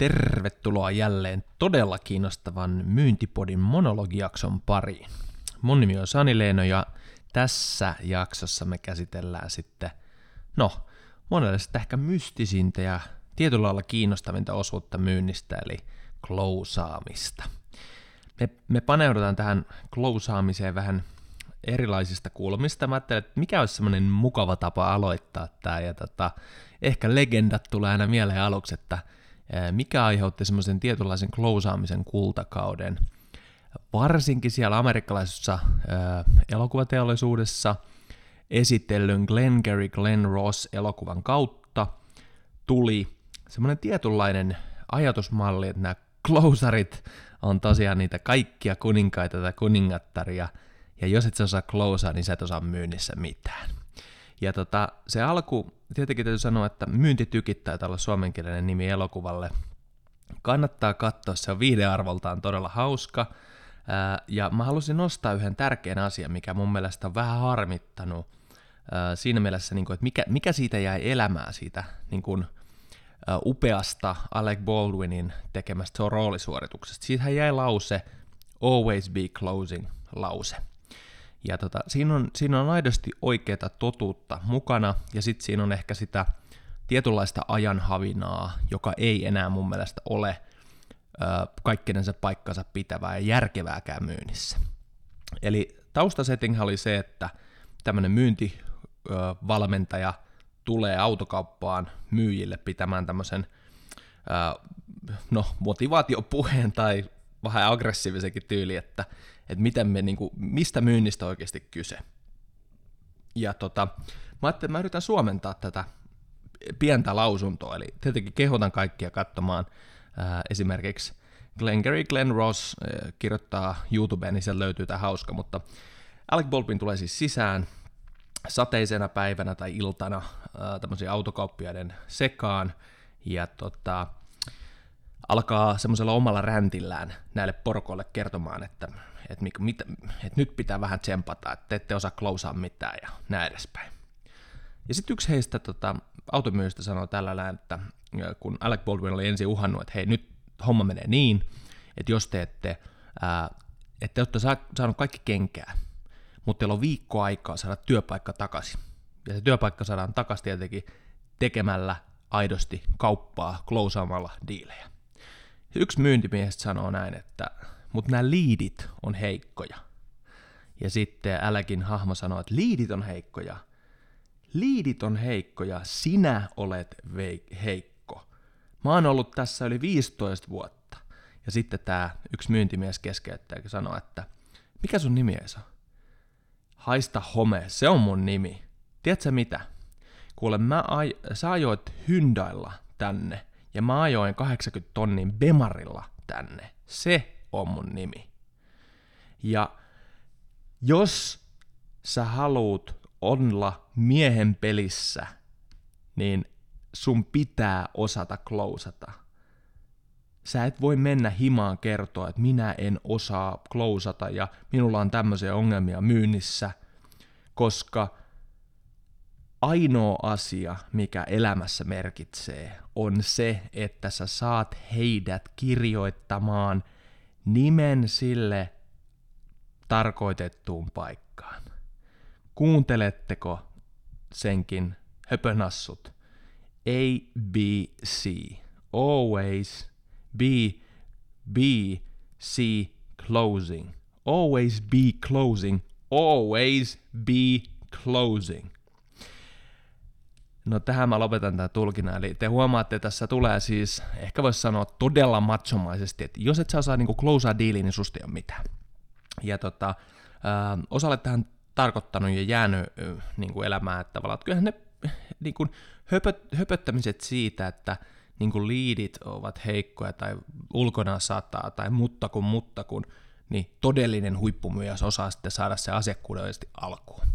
tervetuloa jälleen todella kiinnostavan Myyntipodin monologiakson pariin. Mun nimi on Sani Leeno ja tässä jaksossa me käsitellään sitten, no, monelle sitten ehkä mystisintä ja tietyllä lailla kiinnostavinta osuutta myynnistä, eli klousaamista. Me, me paneudutaan tähän klousaamiseen vähän erilaisista kulmista. Mä ajattelin, että mikä olisi semmoinen mukava tapa aloittaa tämä, ja tota, ehkä legendat tulee aina mieleen aluksi, että mikä aiheutti semmoisen tietynlaisen klousaamisen kultakauden, varsinkin siellä amerikkalaisessa elokuvateollisuudessa esitellyn Glengarry Glenn Ross elokuvan kautta tuli semmoinen tietynlainen ajatusmalli, että nämä closerit on tosiaan niitä kaikkia kuninkaita tai kuningattaria, ja jos et sä osaa closea, niin sä et osaa myynnissä mitään. Ja tota, se alku, tietenkin täytyy sanoa, että myynti tykittää tällä suomenkielinen nimi elokuvalle. Kannattaa katsoa, se on viidearvoltaan todella hauska. ja mä halusin nostaa yhden tärkeän asian, mikä mun mielestä on vähän harmittanut siinä mielessä, niin että mikä, siitä jäi elämään siitä niin upeasta Alec Baldwinin tekemästä roolisuorituksesta. Siitähän jäi lause, always be closing lause. Ja tota, siinä, on, siinä on aidosti oikeaa totuutta mukana, ja sitten siinä on ehkä sitä tietynlaista ajanhavinaa, joka ei enää mun mielestä ole kaikkinensa paikkansa pitävää ja järkevääkään myynnissä. Eli taustasetting oli se, että tämmöinen myyntivalmentaja tulee autokauppaan myyjille pitämään tämmöisen no, motivaatiopuheen tai vähän aggressiivisenkin tyyli, että että miten me, niin kuin, mistä myynnistä oikeasti kyse. Ja tota, mä ajattelin, että mä yritän suomentaa tätä pientä lausuntoa, eli tietenkin kehotan kaikkia katsomaan ää, esimerkiksi Glengarry Glenn Ross ää, kirjoittaa YouTubeen, niin sieltä löytyy tämä hauska, mutta Alec Baldwin tulee siis sisään sateisena päivänä tai iltana tämmöisiä autokauppiaiden sekaan, ja tota, alkaa semmoisella omalla räntillään näille porkoille kertomaan, että että, mit, että nyt pitää vähän tsempata, että te ette osaa klousaa mitään ja näin edespäin. Ja sitten yksi heistä tota, automyyjistä sanoi tällä lailla, että kun Alec Baldwin oli ensin uhannut, että hei nyt homma menee niin, että jos te ette, ää, että olette saanut kaikki kenkää, mutta teillä on viikko aikaa saada työpaikka takaisin. Ja se työpaikka saadaan takaisin tietenkin tekemällä aidosti kauppaa, klousaamalla diilejä. Yksi myyntimiehistä sanoo näin, että mutta nämä liidit on heikkoja. Ja sitten Äläkin hahmo sanoo, että liidit on heikkoja. Liidit on heikkoja, sinä olet heikko. Mä oon ollut tässä yli 15 vuotta. Ja sitten tämä yksi myyntimies keskeyttää ja sanoo, että mikä sun nimi Esa? Haista home, se on mun nimi. Tiedätkö mitä? Kuule, mä aj- sä ajoit Hyundailla tänne ja mä ajoin 80 tonnin Bemarilla tänne. Se on mun nimi. Ja jos sä haluut olla miehen pelissä, niin sun pitää osata klousata. Sä et voi mennä himaan kertoa, että minä en osaa klousata ja minulla on tämmöisiä ongelmia myynnissä, koska ainoa asia, mikä elämässä merkitsee, on se, että sä saat heidät kirjoittamaan – nimen sille tarkoitettuun paikkaan. Kuunteletteko senkin höpönassut? A, B, C. Always B, B, C, closing. Always be closing. Always be closing. No tähän mä lopetan tämän tulkinnan, eli te huomaatte, että tässä tulee siis, ehkä voisi sanoa todella matsomaisesti, että jos et sä osaa niinku closea diiliin, niin susta ei ole mitään. Ja tota, äh, osalle tähän tarkoittanut ja jäänyt äh, niin kuin elämään, että tavallaan, että kyllähän ne niin kuin höpöt, höpöttämiset siitä, että niin kuin liidit ovat heikkoja tai ulkona sataa tai mutta kun mutta kun, niin todellinen huippumyyjä osaa sitten saada se asiakkuuden alkuun.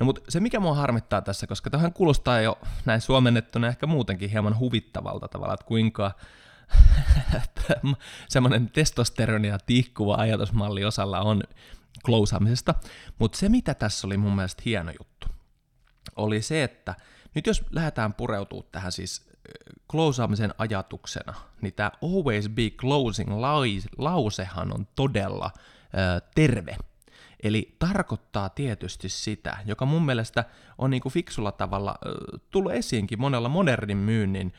No mutta se mikä mua harmittaa tässä, koska tähän kuulostaa jo näin suomennettuna ehkä muutenkin hieman huvittavalta tavalla, että kuinka semmoinen testosteronia tihkuva ajatusmalli osalla on klousaamisesta, mutta se mitä tässä oli mun mielestä hieno juttu, oli se, että nyt jos lähdetään pureutumaan tähän siis closeaamisen ajatuksena, niin tämä always be closing lausehan on todella terve. Eli tarkoittaa tietysti sitä, joka mun mielestä on niin kuin fiksulla tavalla tullut esiinkin monella modernin myynnin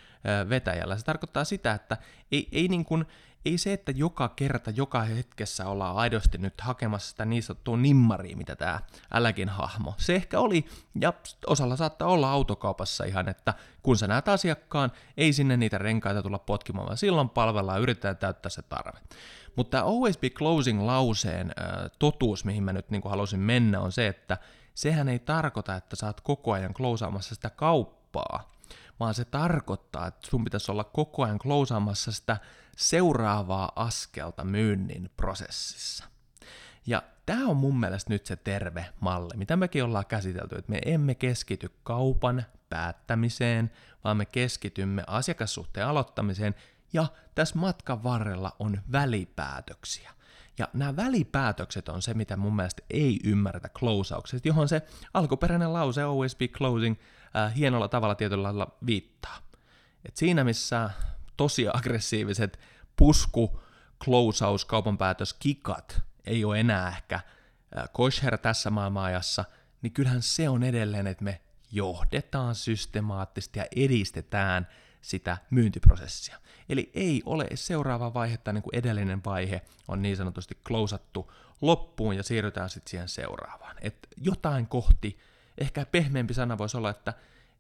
vetäjällä. Se tarkoittaa sitä, että ei, ei, niin kuin, ei se, että joka kerta, joka hetkessä ollaan aidosti nyt hakemassa sitä niin sanottua nimmaria, mitä tämä älläkin hahmo. Se ehkä oli, ja osalla saattaa olla autokaupassa ihan, että kun sä näet asiakkaan, ei sinne niitä renkaita tulla potkimaan, vaan silloin palvellaan ja yritetään täyttää se tarve. Mutta tämä always be closing lauseen äh, totuus, mihin mä nyt niin halusin mennä, on se, että sehän ei tarkoita, että sä oot koko ajan closeaamassa sitä kauppaa, vaan se tarkoittaa, että sun pitäisi olla koko ajan closeaamassa sitä seuraavaa askelta myynnin prosessissa. Ja tämä on mun mielestä nyt se terve malli, mitä mekin ollaan käsitelty, että me emme keskity kaupan päättämiseen, vaan me keskitymme asiakassuhteen aloittamiseen ja tässä matkan varrella on välipäätöksiä. Ja nämä välipäätökset on se, mitä mun mielestä ei ymmärretä closeauksesta, johon se alkuperäinen lause always be closing äh, hienolla tavalla tietyllä lailla viittaa. Et siinä missä tosi aggressiiviset pusku, closeaus, kaupanpäätös, kikat ei ole enää ehkä kosher tässä maailmanajassa, niin kyllähän se on edelleen, että me johdetaan systemaattisesti ja edistetään sitä myyntiprosessia. Eli ei ole seuraava vaihe tai niin kuin edellinen vaihe on niin sanotusti klousattu loppuun ja siirrytään sitten siihen seuraavaan. Et jotain kohti, ehkä pehmeämpi sana voisi olla, että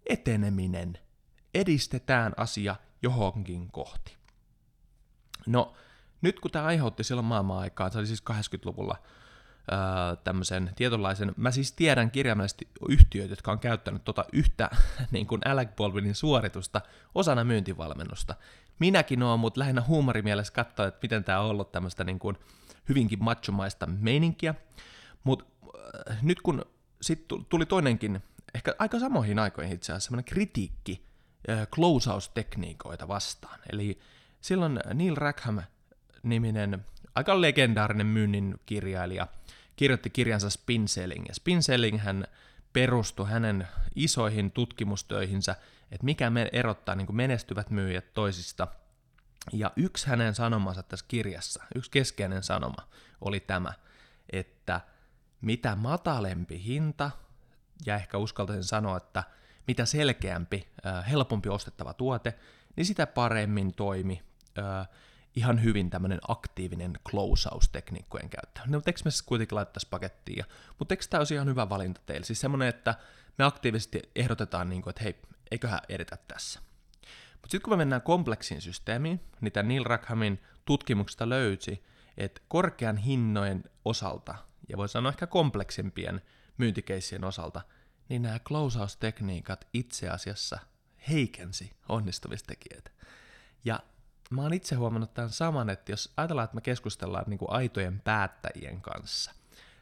eteneminen, edistetään asia johonkin kohti. No, nyt kun tämä aiheutti silloin maailman aikaa, se oli siis 80-luvulla, öö, tämmöisen tietynlaisen, mä siis tiedän kirjaimellisesti yhtiöitä, jotka on käyttänyt tota yhtä niin kuin Alec Baldwinin suoritusta osana myyntivalmennusta. Minäkin oon, mutta lähinnä huumorimielessä katsoa, että miten tämä on ollut tämmöistä niin kuin hyvinkin machomaista meininkiä. Mutta äh, nyt kun sitten tuli toinenkin, ehkä aika samoihin aikoihin itse asiassa, semmoinen kritiikki äh, closeaus-tekniikoita vastaan. Eli silloin Neil Rackham-niminen aika legendaarinen myynnin kirjailija kirjoitti kirjansa Spin Selling. Ja Spin Selling hän perustui hänen isoihin tutkimustöihinsä, että mikä me erottaa niin menestyvät myyjät toisista. Ja yksi hänen sanomansa tässä kirjassa, yksi keskeinen sanoma oli tämä, että mitä matalempi hinta, ja ehkä uskaltaisin sanoa, että mitä selkeämpi, helpompi ostettava tuote, niin sitä paremmin toimi ihan hyvin tämmöinen aktiivinen closeaus-tekniikkojen käyttö. No, eikö me siis kuitenkin laittaisi pakettiin? Mutta eikö tämä olisi ihan hyvä valinta teille? Siis semmoinen, että me aktiivisesti ehdotetaan, niin kuin, että hei, eiköhän edetä tässä. Mutta sitten kun me mennään kompleksin systeemiin, niin tämä Neil Rackhamin tutkimuksesta löysi, että korkean hinnojen osalta, ja voi sanoa ehkä kompleksimpien myyntikeissien osalta, niin nämä closeaus-tekniikat itse asiassa heikensi onnistumistekijöitä. Ja mä oon itse huomannut tämän saman, että jos ajatellaan, että me keskustellaan niin kuin aitojen päättäjien kanssa,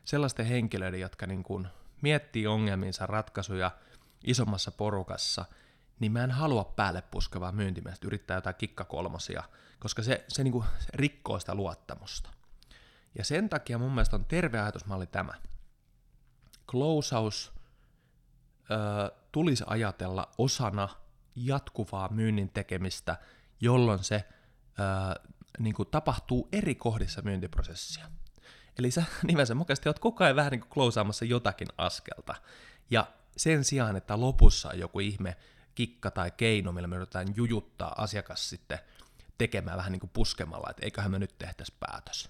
sellaisten henkilöiden, jotka niin kuin miettii ongelmiinsa ratkaisuja isommassa porukassa, niin mä en halua päälle puskevaa myyntimiestä yrittää jotain kikkakolmosia, koska se, se, niin kuin, rikkoo sitä luottamusta. Ja sen takia mun mielestä on terve ajatusmalli tämä. Closeaus ö, tulisi ajatella osana jatkuvaa myynnin tekemistä – jolloin se ää, niin kuin tapahtuu eri kohdissa myyntiprosessia. Eli sä nimensä mukaisesti oot koko ajan vähän niin kuin klousaamassa jotakin askelta. Ja sen sijaan, että lopussa on joku ihme kikka tai keino, millä me yritetään jujuttaa asiakas sitten tekemään vähän niin kuin puskemalla, että eiköhän me nyt tehtäisi päätös.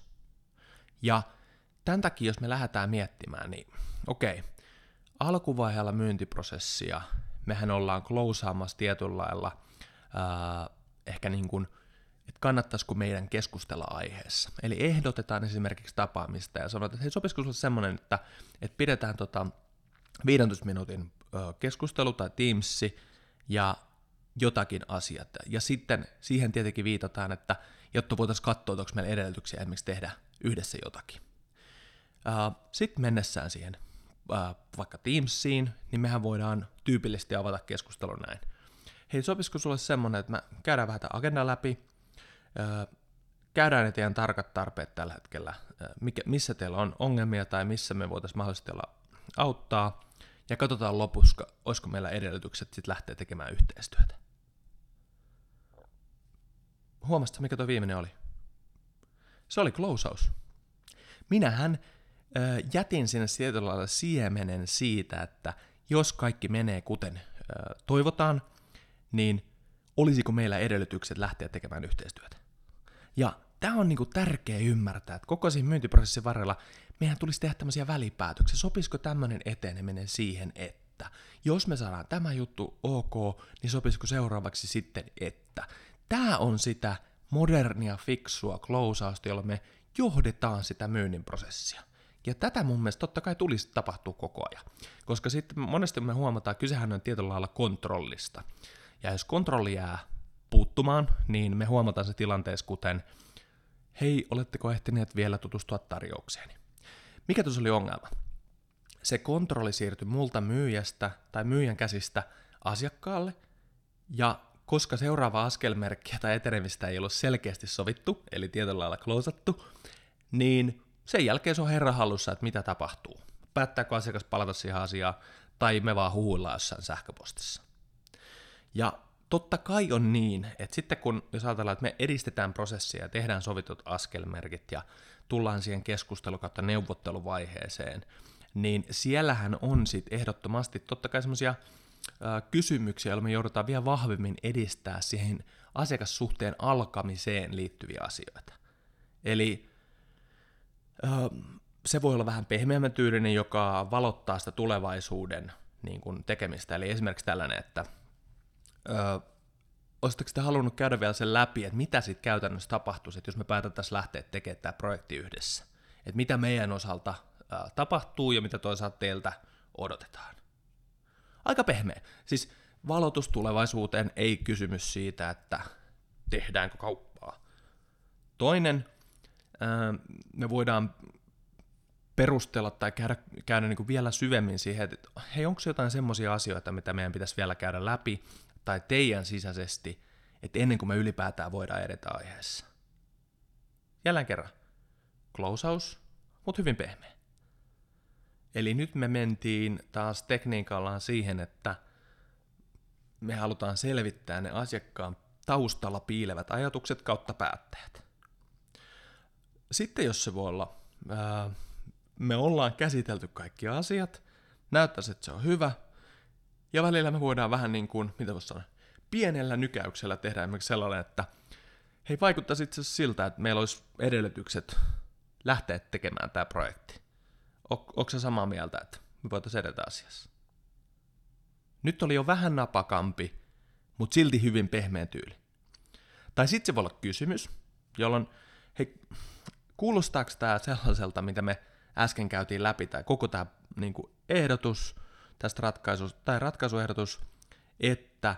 Ja tämän takia, jos me lähdetään miettimään, niin okei, okay, alkuvaiheella myyntiprosessia, mehän ollaan klousaamassa tietyllä lailla ää, ehkä niin kuin, että kannattaisiko meidän keskustella aiheessa. Eli ehdotetaan esimerkiksi tapaamista ja sanotaan, että hei, sopisiko sinulle semmoinen, että, että pidetään tota 15 minuutin keskustelu tai Teamsi ja jotakin asiat. Ja sitten siihen tietenkin viitataan, että jotta voitaisiin katsoa, onko meillä edellytyksiä esimerkiksi tehdä yhdessä jotakin. Sitten mennessään siihen vaikka Teamsiin, niin mehän voidaan tyypillisesti avata keskustelun näin hei sopisiko sulle semmonen, että mä käydään vähän tämän agendan läpi, öö, käydään ne teidän tarkat tarpeet tällä hetkellä, mikä, missä teillä on ongelmia tai missä me voitaisiin mahdollisesti olla auttaa, ja katsotaan lopussa, olisiko meillä edellytykset sitten lähteä tekemään yhteistyötä. huomasitko mikä tuo viimeinen oli? Se oli klousaus. Minähän jätin sinne tietyllä lailla siemenen siitä, että jos kaikki menee kuten toivotaan, niin olisiko meillä edellytykset lähteä tekemään yhteistyötä. Ja tämä on niinku tärkeä ymmärtää, että koko siinä myyntiprosessin varrella meidän tulisi tehdä tämmöisiä välipäätöksiä. Sopisiko tämmöinen eteneminen siihen, että jos me saadaan tämä juttu ok, niin sopisiko seuraavaksi sitten, että tämä on sitä modernia, fiksua closeausta, jolla me johdetaan sitä myynnin prosessia. Ja tätä mun mielestä totta kai tulisi tapahtua koko ajan. Koska sitten monesti me huomataan, että kysehän on tietyllä lailla kontrollista. Ja jos kontrolli jää puuttumaan, niin me huomataan se tilanteessa kuten, hei, oletteko ehtineet vielä tutustua tarjoukseeni? Mikä tuossa oli ongelma? Se kontrolli siirtyi multa myyjästä tai myyjän käsistä asiakkaalle, ja koska seuraava askelmerkkiä tai etenemistä ei ollut selkeästi sovittu, eli tietyllä lailla klousattu, niin sen jälkeen se on herra hallussa, että mitä tapahtuu. Päättääkö asiakas palata siihen asiaan, tai me vaan huuillaan jossain sähköpostissa. Ja totta kai on niin, että sitten kun jos ajatellaan, että me edistetään prosessia ja tehdään sovitut askelmerkit ja tullaan siihen keskustelu- kautta neuvotteluvaiheeseen, niin siellähän on sitten ehdottomasti totta kai semmoisia kysymyksiä, joilla me joudutaan vielä vahvemmin edistää siihen asiakassuhteen alkamiseen liittyviä asioita. Eli se voi olla vähän pehmeämmän tyylinen, joka valottaa sitä tulevaisuuden niin kuin tekemistä. Eli esimerkiksi tällainen, että ö, olisitteko te halunnut käydä vielä sen läpi, että mitä sitten käytännössä tapahtuisi, että jos me päätettäisiin lähteä tekemään tämä projekti yhdessä. Että mitä meidän osalta ö, tapahtuu ja mitä toisaalta teiltä odotetaan. Aika pehmeä. Siis valotus tulevaisuuteen ei kysymys siitä, että tehdäänkö kauppaa. Toinen, me voidaan perustella tai käydä, käydä niin kuin vielä syvemmin siihen, että hei, onko jotain semmoisia asioita, mitä meidän pitäisi vielä käydä läpi, tai teidän sisäisesti, että ennen kuin me ylipäätään voidaan edetä aiheessa. Jälleen kerran, closeaus, mutta hyvin pehmeä. Eli nyt me mentiin taas tekniikallaan siihen, että me halutaan selvittää ne asiakkaan taustalla piilevät ajatukset kautta päättäjät. Sitten jos se voi olla, ää, me ollaan käsitelty kaikki asiat, näyttäisi, että se on hyvä, ja välillä me voidaan vähän niin kuin, mitä voisi sanoa, pienellä nykäyksellä tehdä esimerkiksi sellainen, että hei, vaikuttaisi itse asiassa siltä, että meillä olisi edellytykset lähteä tekemään tämä projekti. Onko se samaa mieltä, että me voitaisiin edetä asiassa? Nyt oli jo vähän napakampi, mutta silti hyvin pehmeä tyyli. Tai sitten se voi olla kysymys, jolloin, hei, kuulostaako tämä sellaiselta, mitä me äsken käytiin läpi, tai koko tämä niin ehdotus tästä ratkaisusta, tai ratkaisuehdotus, että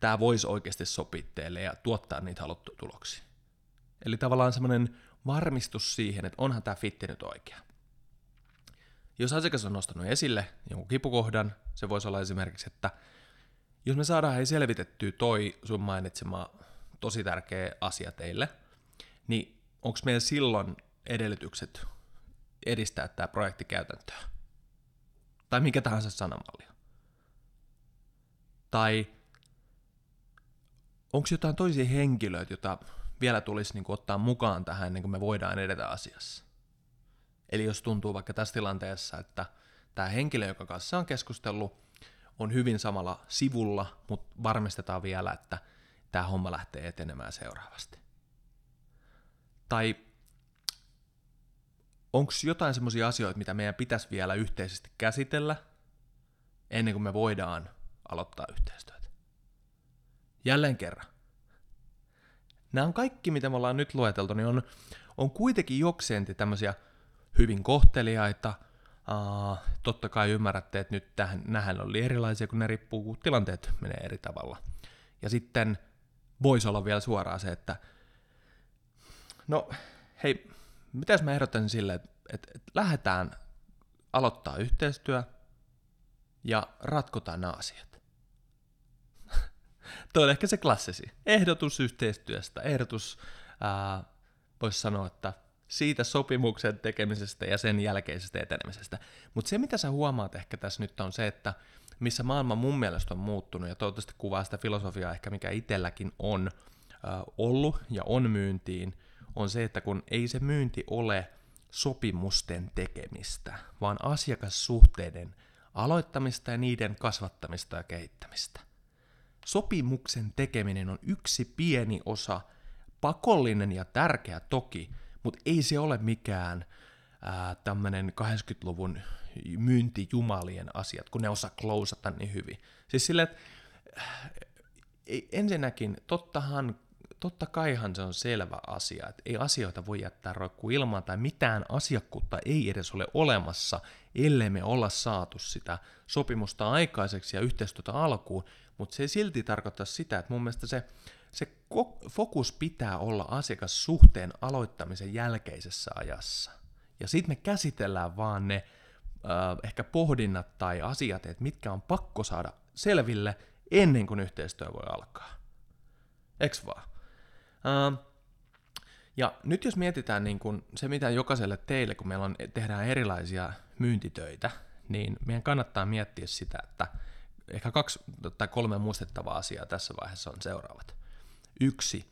tämä voisi oikeasti sopia teille ja tuottaa niitä haluttuja tuloksia. Eli tavallaan semmoinen varmistus siihen, että onhan tämä fitti nyt oikea. Jos asiakas on nostanut esille jonkun kipukohdan, se voisi olla esimerkiksi, että jos me saadaan hei selvitettyä toi sun mainitsema tosi tärkeä asia teille, niin onko meillä silloin edellytykset edistää tämä projektikäytäntöä? Tai mikä tahansa sanamallia? Tai onko jotain toisia henkilöitä, joita vielä tulisi niin kuin, ottaa mukaan tähän ennen kuin me voidaan edetä asiassa? Eli jos tuntuu vaikka tässä tilanteessa, että tämä henkilö, joka kanssa on keskustellut, on hyvin samalla sivulla, mutta varmistetaan vielä, että tämä homma lähtee etenemään seuraavasti. Tai onko jotain semmoisia asioita, mitä meidän pitäisi vielä yhteisesti käsitellä ennen kuin me voidaan aloittaa yhteistyötä? Jälleen kerran. Nämä on kaikki, mitä me ollaan nyt lueteltu, niin on, on kuitenkin jokseenti tämmöisiä hyvin kohteliaita. Uh, totta kai ymmärrätte, että nyt tähän, nähän oli erilaisia, kun ne riippuu, kun tilanteet menee eri tavalla. Ja sitten voisi olla vielä suoraan se, että no hei, mitäs mä ehdottaisin sille, että, että, että lähdetään aloittaa yhteistyö ja ratkotaan nämä asiat. Tuo on ehkä se klassisi. Ehdotus yhteistyöstä, ehdotus, voisi sanoa, että siitä sopimuksen tekemisestä ja sen jälkeisestä etenemisestä. Mutta se, mitä sä huomaat ehkä tässä nyt on se, että missä maailma mun mielestä on muuttunut, ja toivottavasti kuvaa sitä filosofiaa ehkä, mikä itselläkin on, ollut ja on myyntiin, on se, että kun ei se myynti ole sopimusten tekemistä, vaan asiakassuhteiden aloittamista ja niiden kasvattamista ja kehittämistä. Sopimuksen tekeminen on yksi pieni osa, pakollinen ja tärkeä toki, mutta ei se ole mikään tämmöinen 80-luvun myyntijumalien asiat, kun ne osaa klousata niin hyvin. Siis sille, että ensinnäkin, tottahan, totta kaihan se on selvä asia, että ei asioita voi jättää roikkuu ilmaan tai mitään asiakkuutta ei edes ole olemassa, ellei me olla saatu sitä sopimusta aikaiseksi ja yhteistyötä alkuun, mutta se ei silti tarkoita sitä, että mun mielestä se, se fokus pitää olla asiakassuhteen aloittamisen jälkeisessä ajassa. Ja sitten me käsitellään vaan ne äh, ehkä pohdinnat tai asiat, että mitkä on pakko saada selville ennen kuin yhteistyö voi alkaa. Eks vaan? Ja nyt jos mietitään niin kun se, mitä jokaiselle teille, kun meillä on, tehdään erilaisia myyntitöitä, niin meidän kannattaa miettiä sitä, että ehkä kaksi tai kolme muistettavaa asiaa tässä vaiheessa on seuraavat. Yksi,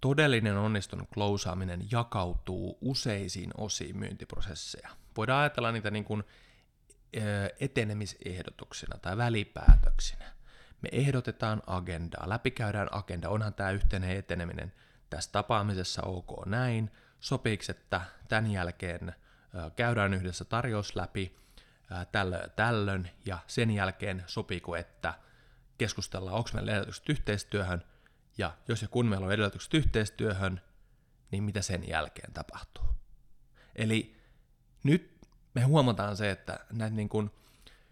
todellinen onnistunut klousaaminen jakautuu useisiin osiin myyntiprosesseja. Voidaan ajatella niitä niin kuin etenemisehdotuksina tai välipäätöksinä. Me ehdotetaan agendaa, läpikäydään agenda, onhan tämä yhteinen eteneminen. Tässä tapaamisessa ok näin, sopiiko, että tämän jälkeen käydään yhdessä tarjous läpi tällöin ja tällöin, ja sen jälkeen sopiiko, että keskustellaan, onko meillä edellytykset yhteistyöhön, ja jos ja kun meillä on edellytykset yhteistyöhön, niin mitä sen jälkeen tapahtuu. Eli nyt me huomataan se, että näet niin kun,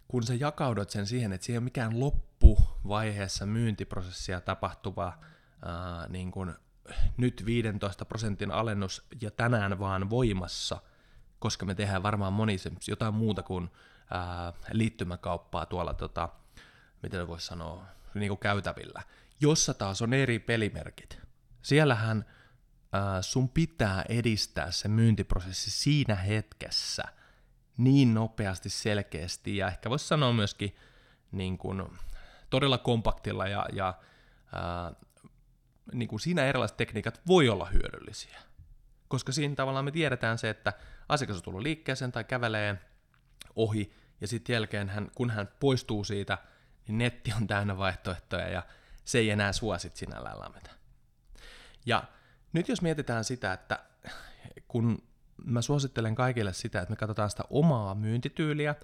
kun sä jakaudut sen siihen, että siihen ei ole mikään loppuvaiheessa myyntiprosessia tapahtuva ää, niin kun, nyt 15 prosentin alennus ja tänään vaan voimassa, koska me tehdään varmaan moni jotain muuta kuin ää, liittymäkauppaa tuolla, tota, miten voisi sanoa, niin kuin käytävillä, jossa taas on eri pelimerkit. Siellähän ää, sun pitää edistää se myyntiprosessi siinä hetkessä niin nopeasti, selkeästi ja ehkä voisi sanoa myöskin niin kuin, todella kompaktilla ja, ja ää, niin kuin siinä erilaiset tekniikat voi olla hyödyllisiä. Koska siinä tavallaan me tiedetään se, että asiakas on tullut liikkeeseen tai kävelee ohi, ja sitten jälkeen hän, kun hän poistuu siitä, niin netti on täynnä vaihtoehtoja, ja se ei enää suosit sinällään lämmetä. Ja nyt jos mietitään sitä, että kun mä suosittelen kaikille sitä, että me katsotaan sitä omaa myyntityyliä,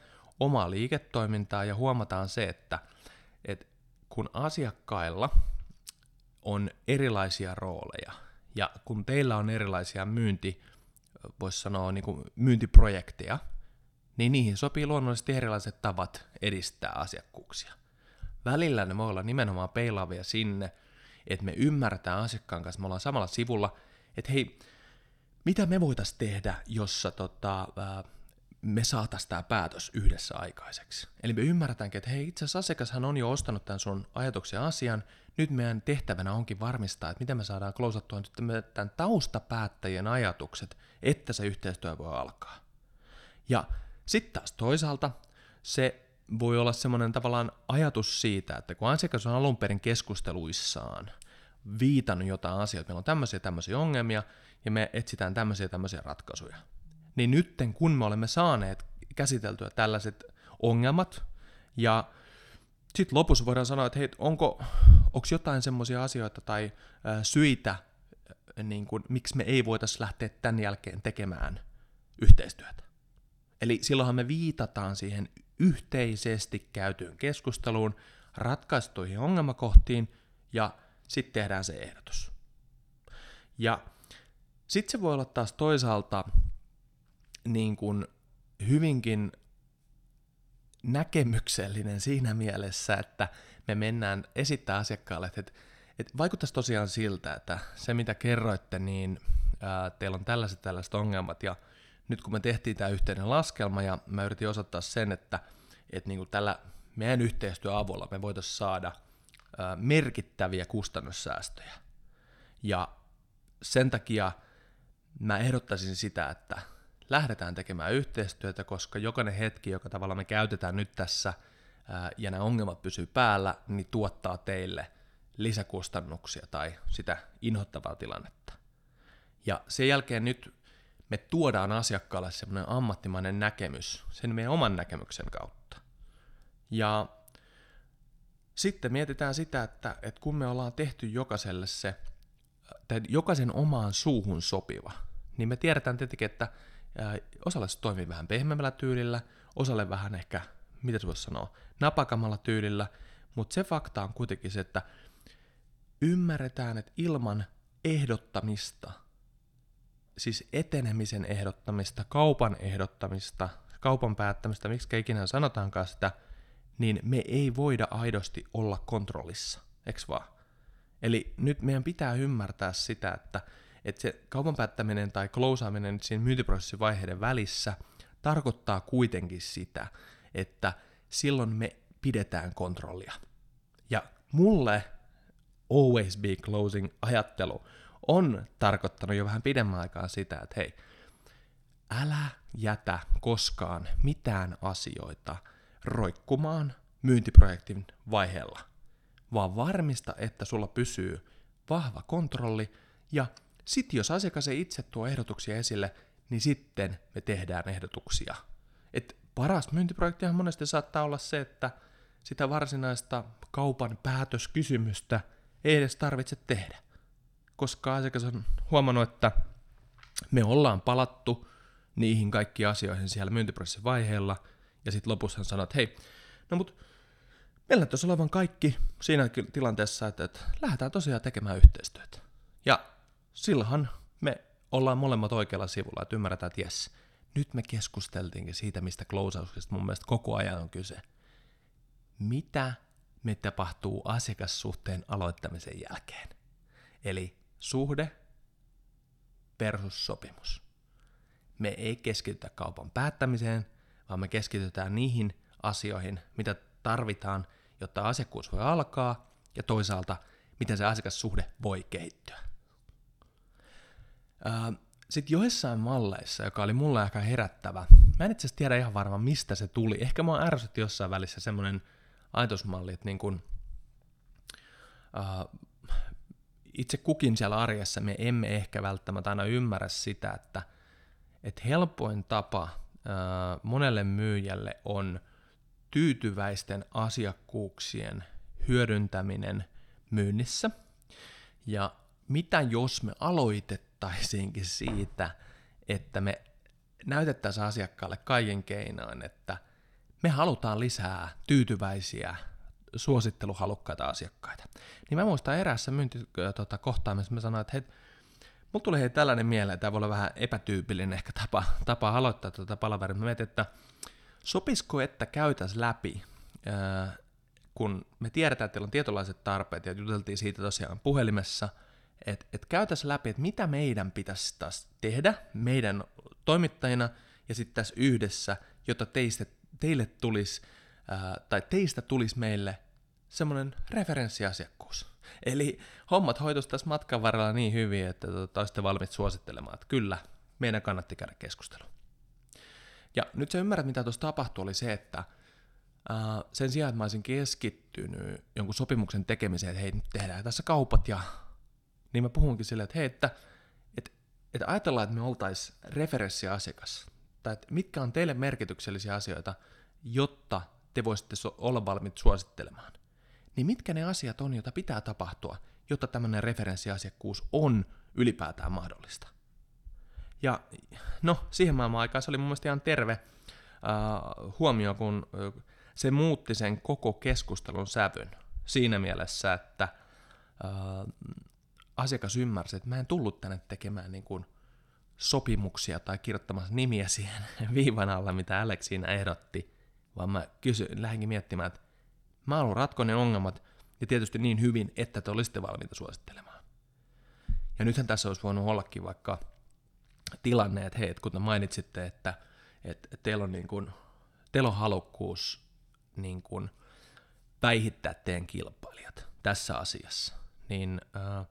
omaa liiketoimintaa ja huomataan se, että, että kun asiakkailla on erilaisia rooleja ja kun teillä on erilaisia myynti, voisi sanoa niin kuin myyntiprojekteja, niin niihin sopii luonnollisesti erilaiset tavat edistää asiakkuuksia. Välillä ne voi olla nimenomaan peilaavia sinne, että me ymmärretään asiakkaan kanssa, me ollaan samalla sivulla, että hei, mitä me voitaisiin tehdä, jossa tota, me saataisiin tämä päätös yhdessä aikaiseksi. Eli me ymmärretäänkin, että hei, itse asiassa asiakashan on jo ostanut tämän sun ajatuksen asian, nyt meidän tehtävänä onkin varmistaa, että miten me saadaan klousattua nyt tämän taustapäättäjien ajatukset, että se yhteistyö voi alkaa. Ja sitten taas toisaalta se voi olla semmoinen tavallaan ajatus siitä, että kun asiakas on alun perin keskusteluissaan viitannut jotain asioita, meillä on tämmöisiä tämmöisiä ongelmia, ja me etsitään tämmöisiä tämmöisiä ratkaisuja. Niin nytten kun me olemme saaneet käsiteltyä tällaiset ongelmat, ja sitten lopussa voidaan sanoa, että hei, onko, onko jotain semmoisia asioita tai ä, syitä, niin kuin, miksi me ei voitaisiin lähteä tämän jälkeen tekemään yhteistyötä. Eli silloinhan me viitataan siihen yhteisesti käytyyn keskusteluun, ratkaistuihin ongelmakohtiin ja sitten tehdään se ehdotus. Ja sitten se voi olla taas toisaalta niin kuin hyvinkin näkemyksellinen siinä mielessä, että me mennään esittää asiakkaalle, että, että vaikuttaisi tosiaan siltä, että se mitä kerroitte, niin ää, teillä on tällaiset tällaiset ongelmat ja nyt kun me tehtiin tämä yhteinen laskelma ja mä yritin osoittaa sen, että, että niin kuin tällä meidän yhteistyöavulla me voitaisiin saada merkittäviä kustannussäästöjä. Ja sen takia mä ehdottaisin sitä, että lähdetään tekemään yhteistyötä, koska jokainen hetki, joka tavalla me käytetään nyt tässä ja nämä ongelmat pysyy päällä, niin tuottaa teille lisäkustannuksia tai sitä inhottavaa tilannetta. Ja sen jälkeen nyt me tuodaan asiakkaalle semmoinen ammattimainen näkemys sen meidän oman näkemyksen kautta. Ja sitten mietitään sitä, että, että kun me ollaan tehty jokaiselle se, tai jokaisen omaan suuhun sopiva, niin me tiedetään tietenkin, että osalle se toimii vähän pehmeämmällä tyylillä, osalle vähän ehkä, mitä se voisi sanoa, napakamalla tyylillä, mutta se fakta on kuitenkin se, että ymmärretään, että ilman ehdottamista, siis etenemisen ehdottamista, kaupan ehdottamista, kaupan päättämistä, miksi ikinä sanotaankaan sitä, niin me ei voida aidosti olla kontrollissa, eks vaan? Eli nyt meidän pitää ymmärtää sitä, että, että se kaupan päättäminen tai klousaaminen siinä myyntiprosessin vaiheiden välissä tarkoittaa kuitenkin sitä, että silloin me pidetään kontrollia. Ja mulle always be closing ajattelu on tarkoittanut jo vähän pidemmän aikaa sitä, että hei, älä jätä koskaan mitään asioita roikkumaan myyntiprojektin vaiheella, vaan varmista, että sulla pysyy vahva kontrolli ja sitten jos asiakas ei itse tuo ehdotuksia esille, niin sitten me tehdään ehdotuksia. Et paras myyntiprojektihan monesti saattaa olla se, että sitä varsinaista kaupan päätöskysymystä ei edes tarvitse tehdä. Koska asiakas on huomannut, että me ollaan palattu niihin kaikkiin asioihin siellä myyntiprosessin vaiheella, ja sitten lopussa hän sanoo, että hei, no mut meillä näyttäisi olevan kaikki siinä tilanteessa, että, että lähdetään tosiaan tekemään yhteistyötä. Ja silloinhan me ollaan molemmat oikealla sivulla, että ymmärretään, että jes, nyt me keskusteltiinkin siitä, mistä klousauksesta mun mielestä koko ajan on kyse. Mitä me tapahtuu asiakassuhteen aloittamisen jälkeen? Eli suhde versus sopimus. Me ei keskitytä kaupan päättämiseen, vaan me keskitytään niihin asioihin, mitä tarvitaan, jotta asiakkuus voi alkaa, ja toisaalta, miten se asiakassuhde voi kehittyä. Sitten joissain malleissa, joka oli mulle aika herättävä, mä en itse asiassa tiedä ihan varmaan mistä se tuli. Ehkä mä ärsytti jossain välissä semmoinen ajatusmalli, että niin kun, uh, itse kukin siellä arjessa me emme ehkä välttämättä aina ymmärrä sitä, että, että helpoin tapa monelle myyjälle on tyytyväisten asiakkuuksien hyödyntäminen myynnissä. Ja mitä jos me aloitettaisiinkin siitä, että me näytettäisiin asiakkaalle kaiken keinoin, että me halutaan lisää tyytyväisiä, suositteluhalukkaita asiakkaita. Niin mä muistan eräässä myyntikohtaamisessa, tota, mä sanoin, että hei, mulla tuli hei tällainen mieleen, tämä voi olla vähän epätyypillinen ehkä tapa, tapa aloittaa tuota palaveria. Mä mietin, että sopisiko, että käytäisiin läpi, kun me tiedetään, että teillä on tietynlaiset tarpeet, ja juteltiin siitä tosiaan puhelimessa – että et käytäisiin läpi, että mitä meidän pitäisi taas tehdä meidän toimittajina ja sitten tässä yhdessä, jotta teistä, teille tulisi, ää, tai teistä tulisi meille semmoinen referenssiasiakkuus. Eli hommat hoituisi tässä matkan varrella niin hyvin, että tota, olisitte valmiit suosittelemaan, että kyllä, meidän kannatti käydä keskustelu. Ja nyt se ymmärrät, mitä tuossa tapahtui, oli se, että ää, sen sijaan, että mä olisin keskittynyt jonkun sopimuksen tekemiseen, että hei, nyt tehdään tässä kaupat ja niin mä puhunkin silleen, että hei, että, että, että ajatellaan, että me oltaisiin referenssiasiakas, tai että mitkä on teille merkityksellisiä asioita, jotta te voisitte olla valmiit suosittelemaan. Niin mitkä ne asiat on, joita pitää tapahtua, jotta tämmöinen referenssiasiakkuus on ylipäätään mahdollista. Ja no, siihen maailman aikaan se oli mun mielestä ihan terve uh, huomio, kun uh, se muutti sen koko keskustelun sävyn siinä mielessä, että uh, asiakas ymmärsi, että mä en tullut tänne tekemään niin kuin sopimuksia tai kirjoittamassa nimiä siihen viivan alla, mitä Alex siinä ehdotti, vaan mä kysy, lähdenkin miettimään, että mä haluan ratkoa ne ongelmat ja tietysti niin hyvin, että te olisitte valmiita suosittelemaan. Ja nythän tässä olisi voinut ollakin vaikka tilanne, että hei, että kun te mainitsitte, että, että teillä on, niin kuin, teillä on halukkuus niin kuin päihittää teidän kilpailijat tässä asiassa, niin äh,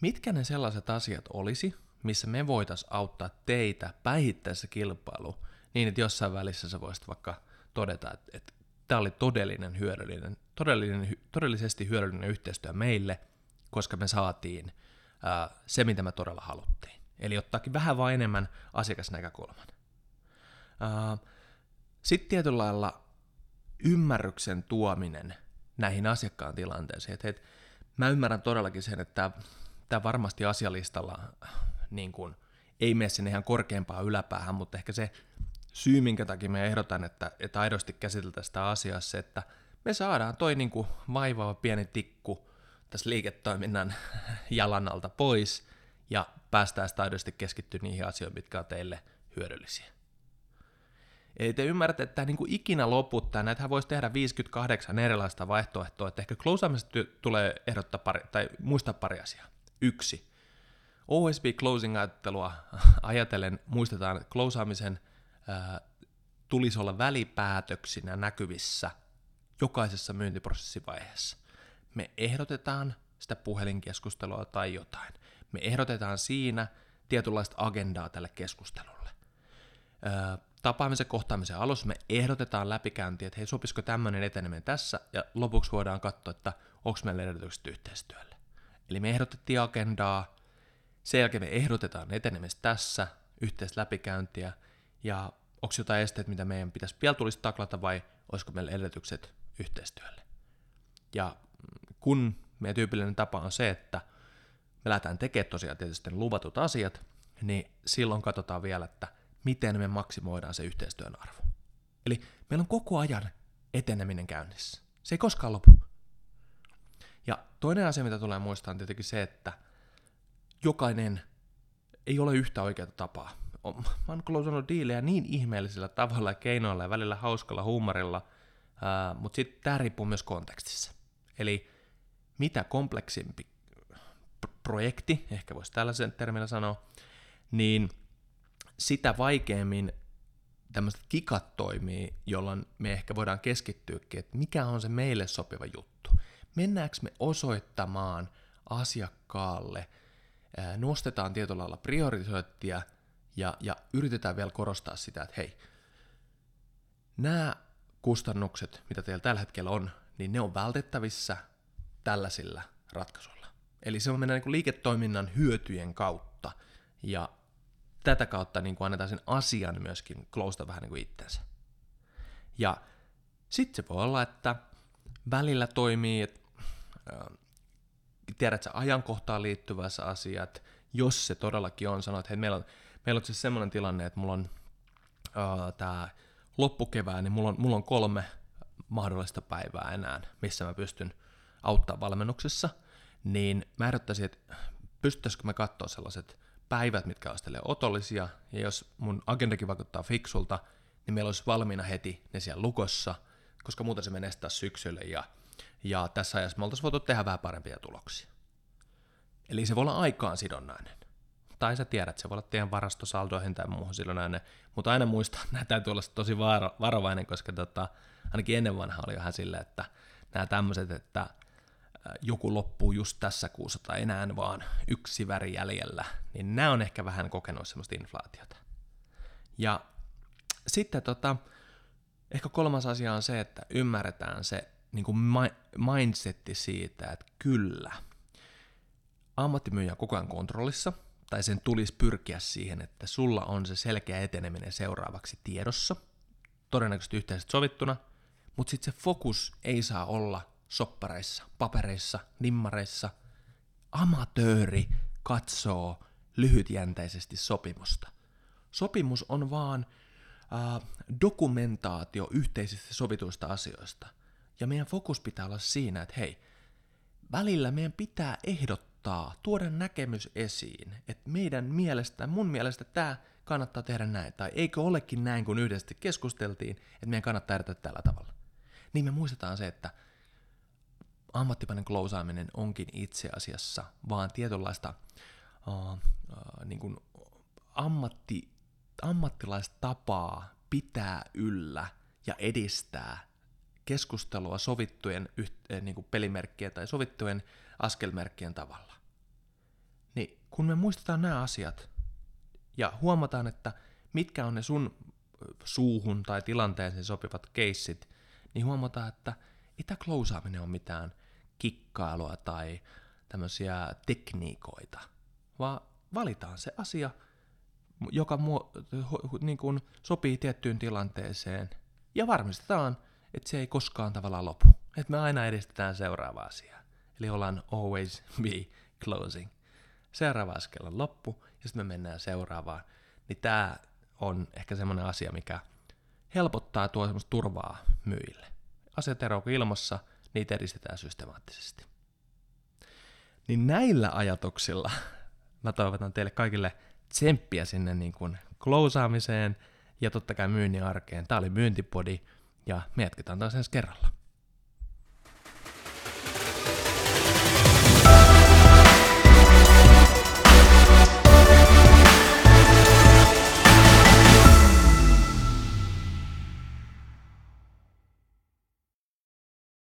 Mitkä ne sellaiset asiat olisi, missä me voitaisiin auttaa teitä päihittäessä kilpailu, niin että jossain välissä sä voisit vaikka todeta, että, että tämä oli todellinen hyödyllinen todellinen, todellisesti hyödyllinen yhteistyö meille, koska me saatiin ää, se, mitä me todella haluttiin. Eli ottaakin vähän vain enemmän asiakasnäkökulman. Sitten tietyllä lailla ymmärryksen tuominen näihin asiakkaan tilanteisiin. Että, että mä ymmärrän todellakin sen, että tämä varmasti asialistalla niin kuin, ei mene sinne ihan korkeampaan yläpäähän, mutta ehkä se syy, minkä takia me ehdotan, että, että aidosti käsiteltäisiin sitä asiaa, se, että me saadaan toi niin kuin vaivaava pieni tikku tässä liiketoiminnan jalan alta pois ja päästään sitä aidosti keskittyä niihin asioihin, mitkä on teille hyödyllisiä. Eli te ymmärrätte, että tämä niin kuin ikinä loputtaa, näitähän voisi tehdä 58 erilaista vaihtoehtoa, että ehkä closeamisesta tulee ehdottaa pari, tai muistaa pari asiaa. Yksi. OSB closing-ajattelua ajatellen muistetaan, closeamisen tulisi olla välipäätöksinä näkyvissä jokaisessa myyntiprosessivaiheessa. Me ehdotetaan sitä puhelinkeskustelua tai jotain. Me ehdotetaan siinä tietynlaista agendaa tälle keskustelulle. Tapaamisen kohtaamisen alussa me ehdotetaan läpikäyntiä, että hei, sopisiko tämmöinen eteneminen tässä, ja lopuksi voidaan katsoa, että onko meillä edellytykset yhteistyölle. Eli me ehdotettiin agendaa, sen jälkeen me ehdotetaan etenemistä tässä, yhteistä läpikäyntiä, ja onko jotain esteet, mitä meidän pitäisi vielä tulisi taklata, vai olisiko meillä edellytykset yhteistyölle. Ja kun meidän tyypillinen tapa on se, että me lähdetään tekemään tosiaan tietysti luvatut asiat, niin silloin katsotaan vielä, että miten me maksimoidaan se yhteistyön arvo. Eli meillä on koko ajan eteneminen käynnissä. Se ei koskaan lopu. Ja toinen asia, mitä tulee muistaa, on tietenkin se, että jokainen ei ole yhtä oikeaa tapaa. Mä oon closannut diilejä niin ihmeellisillä tavalla ja keinoilla ja välillä hauskalla huumorilla, mutta sitten tämä riippuu myös kontekstissa. Eli mitä kompleksimpi projekti, ehkä voisi tällaisen termillä sanoa, niin – sitä vaikeammin tämmöiset kikat toimii, jolloin me ehkä voidaan keskittyäkin, että mikä on se meille sopiva juttu. Mennäänkö me osoittamaan asiakkaalle, nostetaan tietyllä lailla priorisointia ja, ja yritetään vielä korostaa sitä, että hei, nämä kustannukset, mitä teillä tällä hetkellä on, niin ne on vältettävissä tällaisilla ratkaisuilla. Eli se on mennä niin liiketoiminnan hyötyjen kautta ja tätä kautta niin kuin annetaan sen asian myöskin closeta vähän niin kuin itsensä. Ja sitten se voi olla, että välillä toimii, että äh, tiedät sä ajankohtaan liittyvässä asiat, jos se todellakin on, sanoo, että hei, meillä on, meillä on siis semmoinen tilanne, että mulla on äh, tämä loppukevään, niin mulla on, mulla on kolme mahdollista päivää enää, missä mä pystyn auttaa valmennuksessa, niin mä ehdottaisin, että pystyttäisikö me katsoa sellaiset päivät, mitkä olisi otollisia, ja jos mun agendakin vaikuttaa fiksulta, niin meillä olisi valmiina heti ne siellä lukossa, koska muuten se menee taas syksylle, ja, ja tässä ajassa me oltaisiin voitu tehdä vähän parempia tuloksia. Eli se voi olla aikaan sidonnainen. Tai sä tiedät, se voi olla teidän varastosaldoihin tai muuhun sidonnainen, mutta aina muista, että nämä täytyy olla tosi varo, varovainen, koska tota, ainakin ennen vanha oli vähän silleen, että nämä tämmöiset, että joku loppuu just tässä kuussa tai enää vaan yksi väri jäljellä, niin nämä on ehkä vähän kokenut semmoista inflaatiota. Ja sitten tota, ehkä kolmas asia on se, että ymmärretään se niin kuin mindsetti siitä, että kyllä, ammattimyyjä on koko ajan kontrollissa, tai sen tulisi pyrkiä siihen, että sulla on se selkeä eteneminen seuraavaksi tiedossa, todennäköisesti yhteisesti sovittuna, mutta sitten se fokus ei saa olla soppareissa, papereissa, nimmareissa. Amatööri katsoo lyhytjänteisesti sopimusta. Sopimus on vaan äh, dokumentaatio yhteisistä sovituista asioista. Ja meidän fokus pitää olla siinä, että hei, välillä meidän pitää ehdottaa, tuoda näkemys esiin, että meidän mielestä, mun mielestä tämä kannattaa tehdä näin, tai eikö olekin näin, kun yhdessä keskusteltiin, että meidän kannattaa edetä tällä tavalla. Niin me muistetaan se, että ammattipäinen klousaaminen onkin itse asiassa vaan tietynlaista uh, uh, niin kuin ammatti, ammattilaistapaa pitää yllä ja edistää keskustelua sovittujen yhteen, niin kuin pelimerkkien tai sovittujen askelmerkkien tavalla. Kun me muistetaan nämä asiat ja huomataan, että mitkä on ne sun suuhun tai tilanteeseen sopivat keissit, niin huomataan, että ei tämä klousaaminen ole mitään kikkailua tai tämmöisiä tekniikoita, vaan valitaan se asia, joka muo, niin kuin sopii tiettyyn tilanteeseen ja varmistetaan, että se ei koskaan tavallaan lopu. Että me aina edistetään seuraavaa asiaa. Eli ollaan always be closing. Seuraava askel on loppu ja sitten me mennään seuraavaan. Niin tämä on ehkä semmoinen asia, mikä helpottaa tuo semmoista turvaa myyjille. Asiat ilmassa, niitä edistetään systemaattisesti. Niin näillä ajatuksilla mä toivotan teille kaikille tsemppiä sinne niin kuin klousaamiseen ja totta kai myynnin arkeen. Tää oli Myyntipodi ja me jatketaan taas ensi kerralla.